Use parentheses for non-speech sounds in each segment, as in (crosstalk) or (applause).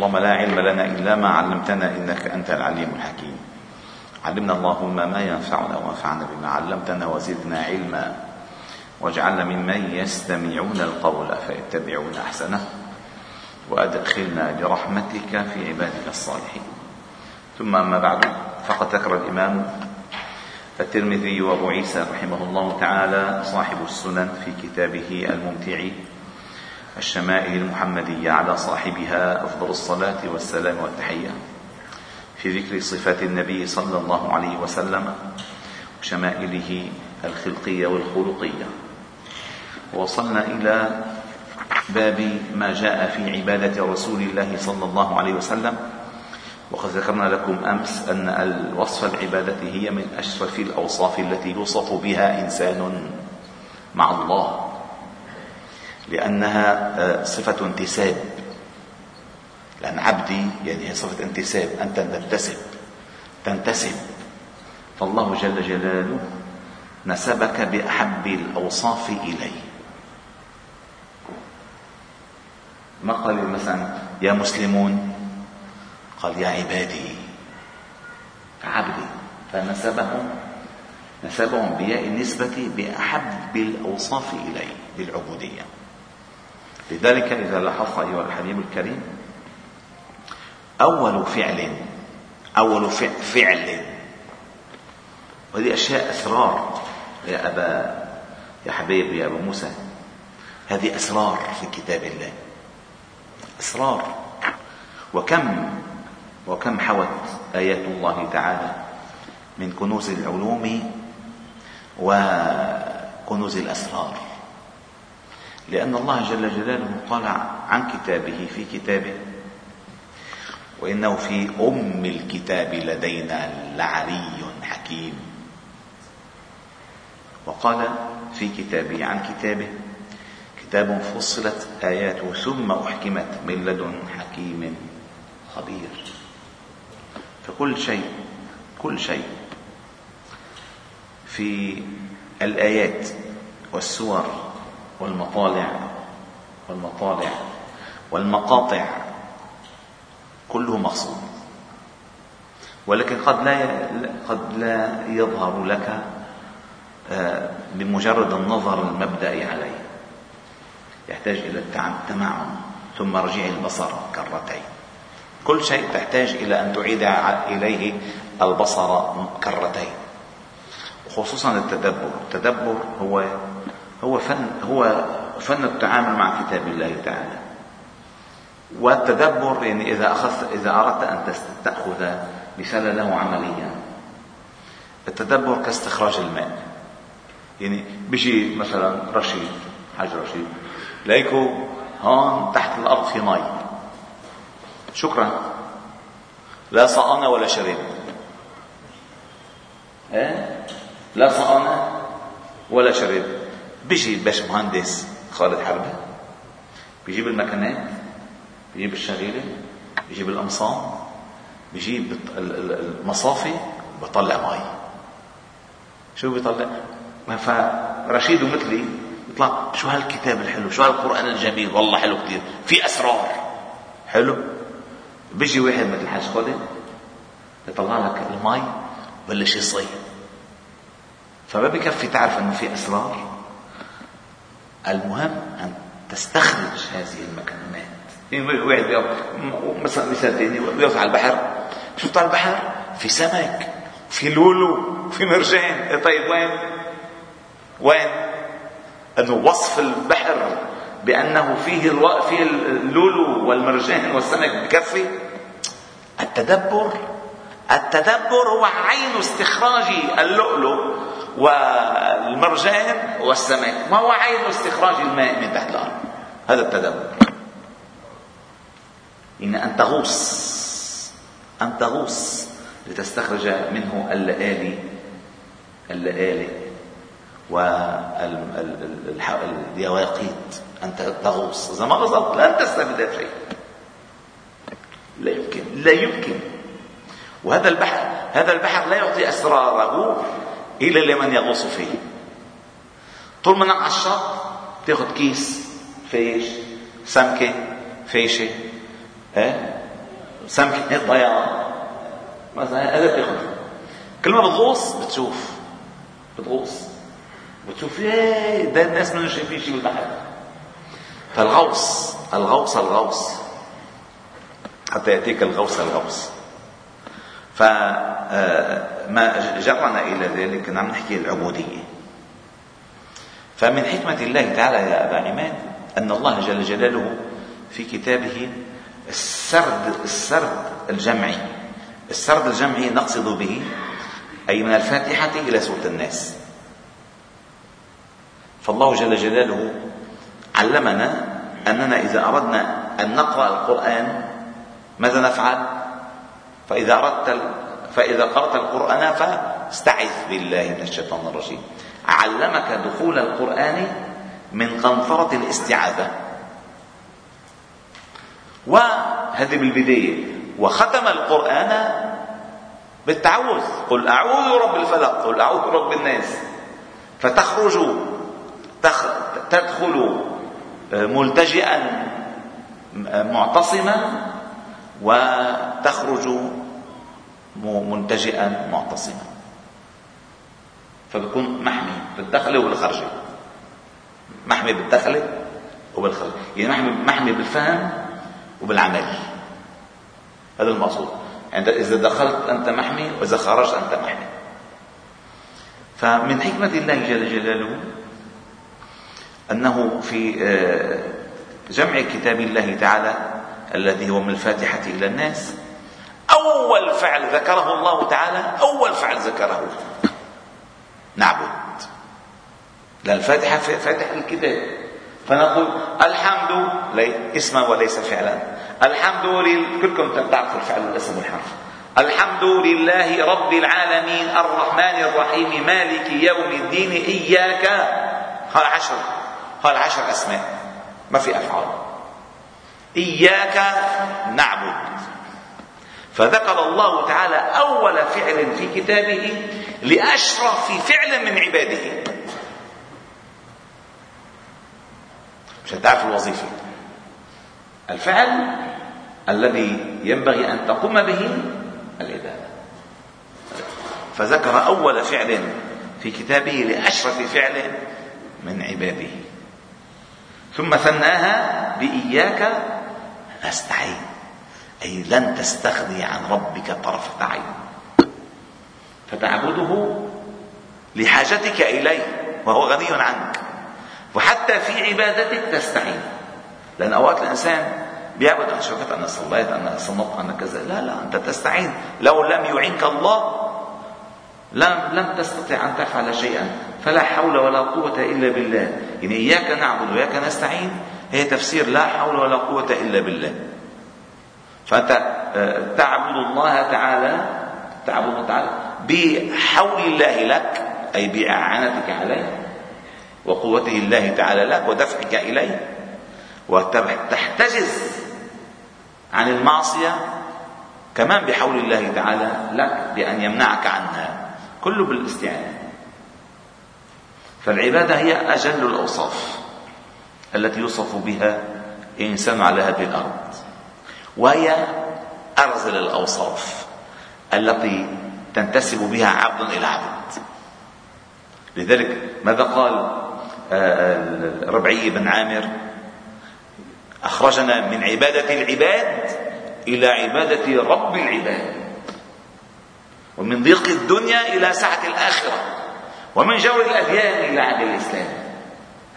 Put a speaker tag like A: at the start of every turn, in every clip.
A: اللهم لا علم لنا إلا ما علمتنا إنك أنت العليم الحكيم. علمنا اللهم ما ينفعنا وانفعنا بما علمتنا وزدنا علما. واجعلنا ممن يستمعون القول فيتبعون أحسنه. وأدخلنا برحمتك في عبادك الصالحين. ثم أما بعد فقد ذكر الإمام الترمذي وأبو عيسى رحمه الله تعالى صاحب السنن في كتابه الممتع. الشمائل المحمدية على صاحبها أفضل الصلاة والسلام والتحية. في ذكر صفات النبي صلى الله عليه وسلم وشمائله الخلقية والخلقية. وصلنا إلى باب ما جاء في عبادة رسول الله صلى الله عليه وسلم. وقد ذكرنا لكم أمس أن الوصف العبادة هي من أشرف الأوصاف التي يوصف بها إنسان مع الله. لأنها آه، صفة انتساب. لأن عبدي يعني هي صفة انتساب أنت تنتسب تنتسب. فالله جل جلاله نسبك بأحب الأوصاف إليه. ما قال مثلا يا مسلمون قال يا عبادي عبدي فنسبهم نسبهم بياء النسبة بأحب الأوصاف إليه بالعبودية. لذلك إذا لاحظت أيها الحبيب الكريم أول فعل أول فعل. وهذه أشياء أسرار. يا أبا يا حبيبي يا أبو موسى هذه أسرار في كتاب الله. أسرار. وكم وكم حوت آيات الله تعالى من كنوز العلوم وكنوز الأسرار. لأن الله جل جلاله قال عن كتابه في كتابه. وإنه في أم الكتاب لدينا لعلي حكيم. وقال في كتابه عن كتابه كتاب فصلت آياته ثم أحكمت من لدن حكيم خبير. فكل شيء كل شيء في الآيات والسور والمطالع والمطالع والمقاطع كله مقصود ولكن قد لا قد لا يظهر لك آه، بمجرد النظر المبدئي عليه. يحتاج إلى التمعن ثم رجع البصر كرتين. كل شيء تحتاج إلى أن تعيد إليه البصر كرتين. خصوصا التدبر. التدبر هو هو فن هو فن التعامل مع كتاب الله تعالى. والتدبر يعني إذا أخذت إذا أردت أن تأخذ مثالا له عمليا. التدبر كاستخراج الماء. يعني بيجي مثلا رشيد حاج رشيد ليكو هون تحت الأرض في مي. شكرا. لا صأنا ولا شرب إيه؟ لا صأنا ولا شرب بيجي الباش مهندس خالد حربي بيجيب المكنات بيجيب الشغيلة بيجيب القمصان بيجيب المصافي بطلع مي. شو بيطلع؟ فرشيد ومثلي يطلع شو هالكتاب الحلو؟ شو هالقرآن الجميل؟ والله حلو كثير في أسرار. حلو. بيجي واحد مثل الحاج خالد يطلع لك المي بلش يصيد فما بكفي تعرف إنه في أسرار. المهم أن تستخرج هذه المكنونات يعني واحد مثلا مثال ثاني بيقف على البحر. شفت على البحر؟ في سمك في لولو في مرجان. إيه طيب وين؟ وين؟ أنه وصف البحر بأنه فيه ألو... فيه اللولو والمرجان والسمك بكفي. التدبر التدبر هو عين استخراج اللؤلؤ والمرجان والسمك. ما هو عين استخراج الماء من تحت الأرض؟ هذا التدبر. إن أن تغوص أن تغوص لتستخرج منه اللآلي اللآلي واليواقيت أنت تغوص. إذا ما غصت لن تستفيد شيء. لا يمكن لا يمكن. وهذا البحر هذا البحر لا يعطي أسراره. إلا لمن يغوص فيه. طول ما على الشط تاخذ كيس فيش سمكة فيشة آه؟ سمكة ضياع. مثلا هذا بياخذ كل ما بتغوص بتشوف. بتغوص. بتشوف إيه ده الناس ما شايفين شيء بالبحر فالغوص الغوص الغوص. حتى يأتيك الغوص الغوص. فما آه، جرنا إلى ذلك نعم نحكي العبودية. فمن حكمة الله تعالى يا أبا عماد أن الله جل جلاله في كتابه السرد السرد الجمعي. السرد الجمعي نقصد به أي من الفاتحة إلى سورة الناس. فالله جل جلاله علمنا أننا إذا أردنا أن نقرأ القرآن ماذا نفعل؟ فإذا أردت فإذا قرأت القرآن فاستعذ بالله من الشيطان الرجيم. علمك دخول القرآن من قنطرة الاستعاذة. وهذه بالبداية. وختم القرآن بالتعوذ. قل أعوذ برب الفلق. قل أعوذ برب الناس. فتخرج تدخل ملتجئا معتصما وتخرج ملتجئا معتصما. فبكون محمي بالدخلة وبالخرجه محمي بالدخلة وبالخرجه يعني محمي محمي بالفهم وبالعمل. هذا المقصود. يعني إذا دخلت أنت محمي وإذا خرجت أنت محمي. فمن حكمة الله جل جلاله أنه في آه، جمع كتاب الله تعالى الذي هو من الفاتحة إلى الناس أول فعل ذكره الله تعالى أول فعل ذكره. نعبد. لأن الفاتحة فاتح الكتاب. فنقول الحمد اسما وليس فعلا. الحمد لله كلكم تعرفوا الفعل والاسم والحرف. الحمد لله رب العالمين الرحمن الرحيم مالك يوم الدين إياك. قال عشر. قال عشر أسماء. ما في أفعال. إياك نعبد. فذكر الله تعالى أول فعل في كتابه لأشرف فعل من عباده. مش هتعرف الوظيفة. الفعل الذي ينبغي أن تقوم به العبادة. فذكر أول فعل في كتابه لأشرف فعل من عباده. ثم ثناها بإياك نستعين. أي لن تستغني عن ربك طرفة عين. فتعبده لحاجتك إليه وهو غني عنك. وحتى في عبادتك تستعين. لأن أوقات الإنسان بيعبد أنا شفت أنا صليت أنا صمت أنا كذا. لا لا أنت تستعين. لو لم يعينك الله لم لم تستطع أن تفعل شيئا. فلا حول ولا قوة إلا بالله. يعني إياك نعبد وإياك نستعين هي تفسير لا حول ولا قوة إلا بالله. فأنت آه، تعبد الله تعالى تعبد الله تعالى بحول الله لك أي بإعانتك عليه وقوته الله تعالى لك ودفعك إليه. وتحتجز عن المعصية كمان بحول الله تعالى لك بأن يمنعك عنها. كله بالاستعانة. فالعبادة هي أجل الأوصاف التي يوصف بها إنسان على هذه الأرض. وهي أرذل الأوصاف التي تنتسب بها عبد إلى عبد. لذلك ماذا قال آه، آه، ربعي بن عامر؟ أخرجنا من عبادة العباد إلى عبادة رب العباد ومن ضيق الدنيا إلى سعة الآخرة ومن جور الأديان إلى عدل الإسلام.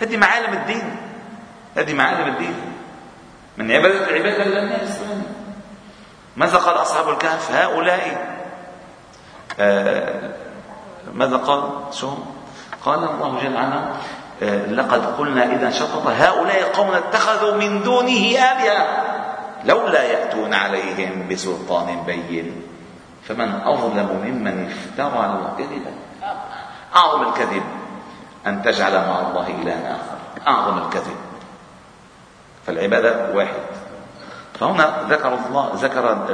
A: هذه معالم الدين هذه معالم الدين. من عبادة العبادة الإسلام ماذا قال أصحاب الكهف؟ هؤلاء. آه ماذا قال شو قال الله جل وعلا آه لقد قلنا إذا شطط هؤلاء قوم اتخذوا من دونه آلهة. لولا يأتون عليهم بسلطان بين. فمن أظلم ممن افترى على الله كذبا أعظم الكذب أن تجعل مع الله إلها آخر. أعظم الكذب. فالعبادة واحد. فهنا ذكر الله ذكر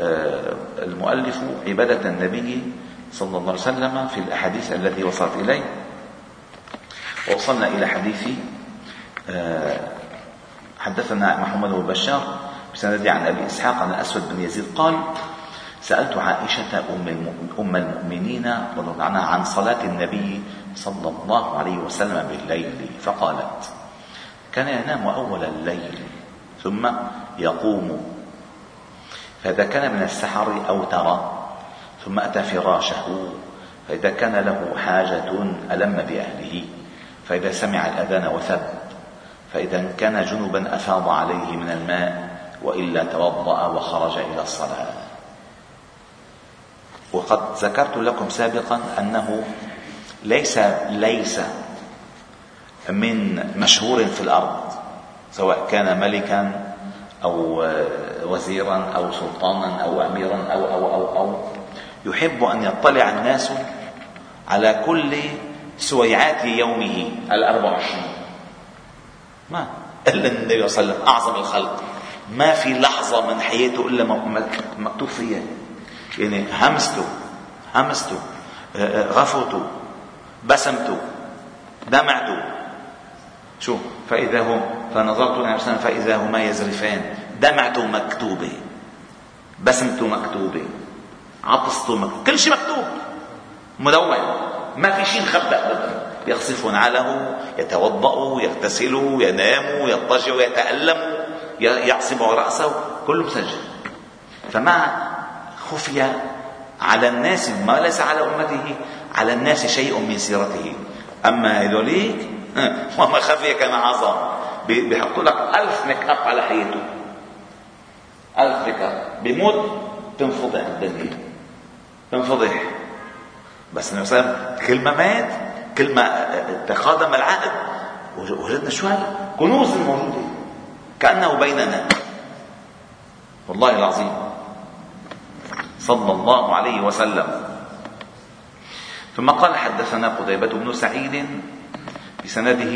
A: آه، المؤلف عبادة النبي صلى الله عليه وسلم في الأحاديث التي وصلت إليه. ووصلنا إلى حديث آه، حدثنا محمد بن بشار بسند عن أبي إسحاق عن الأسود بن يزيد قال سألت عائشة أم المؤمنين رضي الله عنها عن صلاة النبي صلى الله عليه وسلم بالليل فقالت كان ينام أول الليل ثم يقوم. فإذا كان من السحر أوتر ثم أتى فراشه فإذا كان له حاجة ألم بأهله فإذا سمع الأذان وثب فإذا كان جنبا أفاض عليه من الماء وإلا توضأ وخرج إلى الصلاة. وقد ذكرت لكم سابقا أنه ليس ليس من مشهور في الأرض سواء كان ملكا أو وزيرا أو سلطانا أو أميرا أو أو أو أو يحب أن يطلع الناس على كل سويعات يومه الأربع وعشرين. ما؟ إلا النبي صلى الله عليه وسلم أعظم الخلق. ما في لحظة من حياته إلا مكتوب فيها. يعني همسته همسته آه، آه، غفوته بسمته دمعته. شو؟ فإذا هو فنظرت إلى فإذا هما يزرفان. دمعته مكتوبة بسمته مكتوبة عطسته مكتوبة كل شيء مكتوب. مدون ما في شيء مخبأ ابدا يخصف نعله يتوضأ يغتسل ينام يضطجع يتألم يعصب رأسه. كله مسجل فما خفي على الناس ما ليس على أمته على الناس شيء من سيرته. أما هذوليك (laughs) وما خفي كان أعظم. بيحطوا لك ألف make up على حياته. ألف make up بيموت تنفضح الدنيا. تنفضح. بس النبي صلى الله عليه وسلم كل ما مات كل ما تقادم العهد وجدنا شو كنوز الموجودة. كأنه بيننا. والله العظيم. صلى الله عليه وسلم. ثم قال حدثنا قتيبة بن سعيد بسنده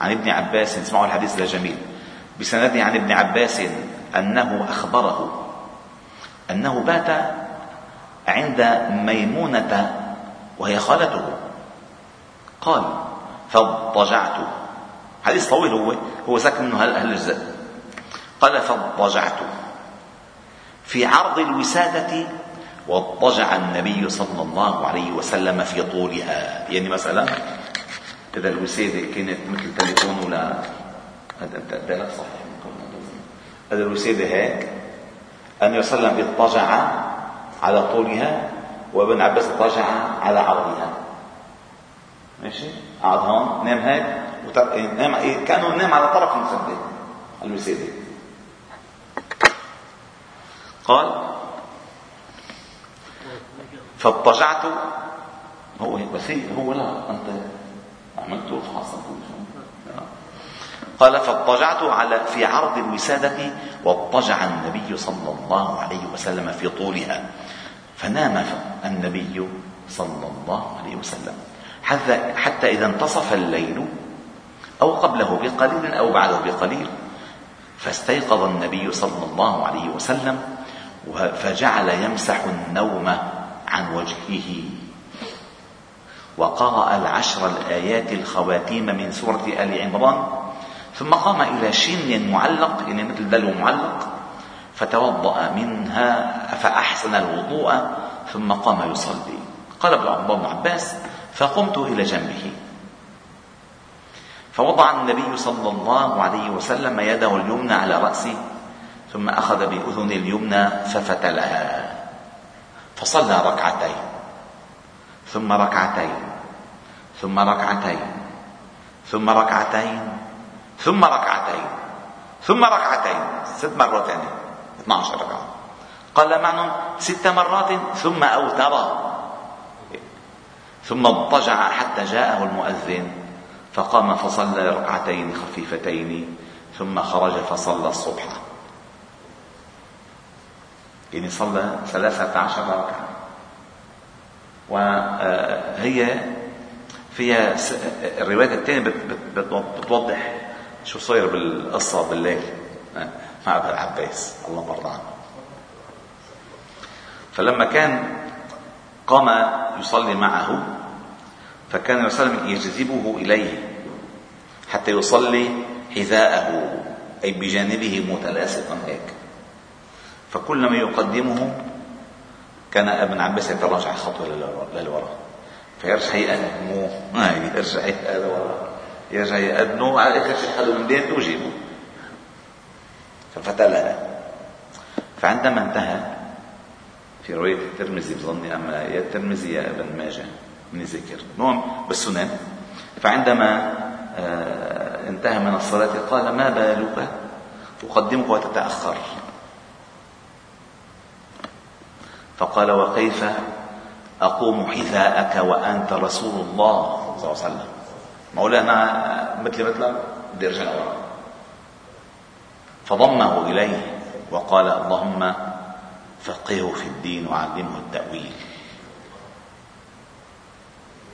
A: عن ابن عباس اسمعوا الحديث ده جميل. بسنده عن ابن عباس أنه أخبره أنه بات عند ميمونة وهي خالته. قال فاضطجعت حديث طويل هو هو ساكن منه هالجزء قال فاضطجعت في عرض الوسادة واضطجع النبي صلى الله عليه وسلم في طولها. يعني مثلا إذا الوسادة كانت مثل تليفون ولا هذا صحيح هذا الوسادة هيك. النبي صلى الله عليه وسلم اضطجع على طولها وابن عباس اضطجع على عرضها. ماشي؟ قعد هون نام هيك نام كأنه نام على طرف المسدة الوسادة قال فاضطجعت. هو بس هو لا أنت عملته فحصل قال فاضطجعت على في عرض الوسادة واضطجع النبي صلى الله عليه وسلم في طولها. فنام النبي صلى الله عليه وسلم. حتى إذا انتصف الليل أو قبله بقليل أو بعده بقليل فاستيقظ النبي صلى الله عليه وسلم فجعل يمسح النوم عن وجهه. وقرأ العشر الآيات الخواتيم من سورة آل عمران ثم قام إلى شن معلق يعني مثل دلو معلق فتوضأ منها فأحسن الوضوء ثم قام يصلي. قال ابن عباس فقمت إلى جنبه. فوضع النبي صلى الله عليه وسلم يده اليمنى على رأسي ثم أخذ بأذن اليمنى ففتلها. فصلى ركعتين. ثم ركعتين. ثم ركعتين. ثم ركعتين. ثم ركعتين. ثم ركعتين. ست مرات يعني. 12 ركعة. قال معنى ست مرات ثم أوتر. ثم اضطجع حتى جاءه المؤذن. فقام فصلى ركعتين خفيفتين. ثم خرج فصلى الصبح. يعني صلى ثلاثة عشر ركعة. وهي فيها الرواية الثانية بتوضح شو صاير بالقصة بالليل مع ابن العباس الله مرضى عنه. فلما كان قام يصلي معه فكان وسلم يجذبه إليه حتى يصلي حذاءه أي بجانبه متلاصقا هيك. فكلما يقدمه كان ابن عباس يتراجع خطوة للوراء. فيرجع يقدمه يرجع يقدمه يرجع يقدمه على اخر شيء خذوا من بيته وجيبه ففتلها فعندما انتهى في رواية الترمذي بظني أما يا الترمذي يا ابن ماجه من ذكر. المهم بالسنن. فعندما آه، انتهى من الصلاة قال ما بالك؟ تقدمك وتتأخر. فقال وكيف أقوم حذاءك وأنت رسول الله صلى الله عليه وسلم؟ مولانا مثل مثل بدي أرجع لورا. فضمه إليه وقال اللهم فقهه في الدين وعلمه التأويل.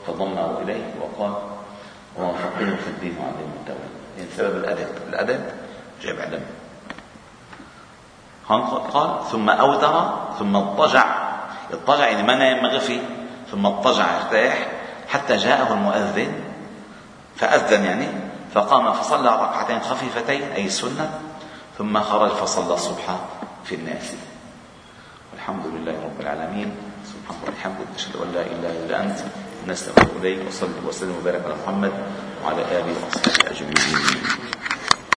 A: فضمه إليه وقال اللهم فقهه في الدين وعلمه التأويل. يعني سبب الأدب. الأدب جاب علم. قال ثم أوتر ثم اضطجع اضطجع يعني ما نام مغفي ثم اضطجع ارتاح حتى جاءه المؤذن فأذن يعني فقام فصلى ركعتين خفيفتين أي السنة ثم خرج فصلى الصبح في الناس. والحمد لله رب العالمين. سبحانه وبحمده أشهد أن لا إله إلا أنت نستغفر إليك وصلي وسلم وبارك على محمد وعلى آله وصحبه أجمعين.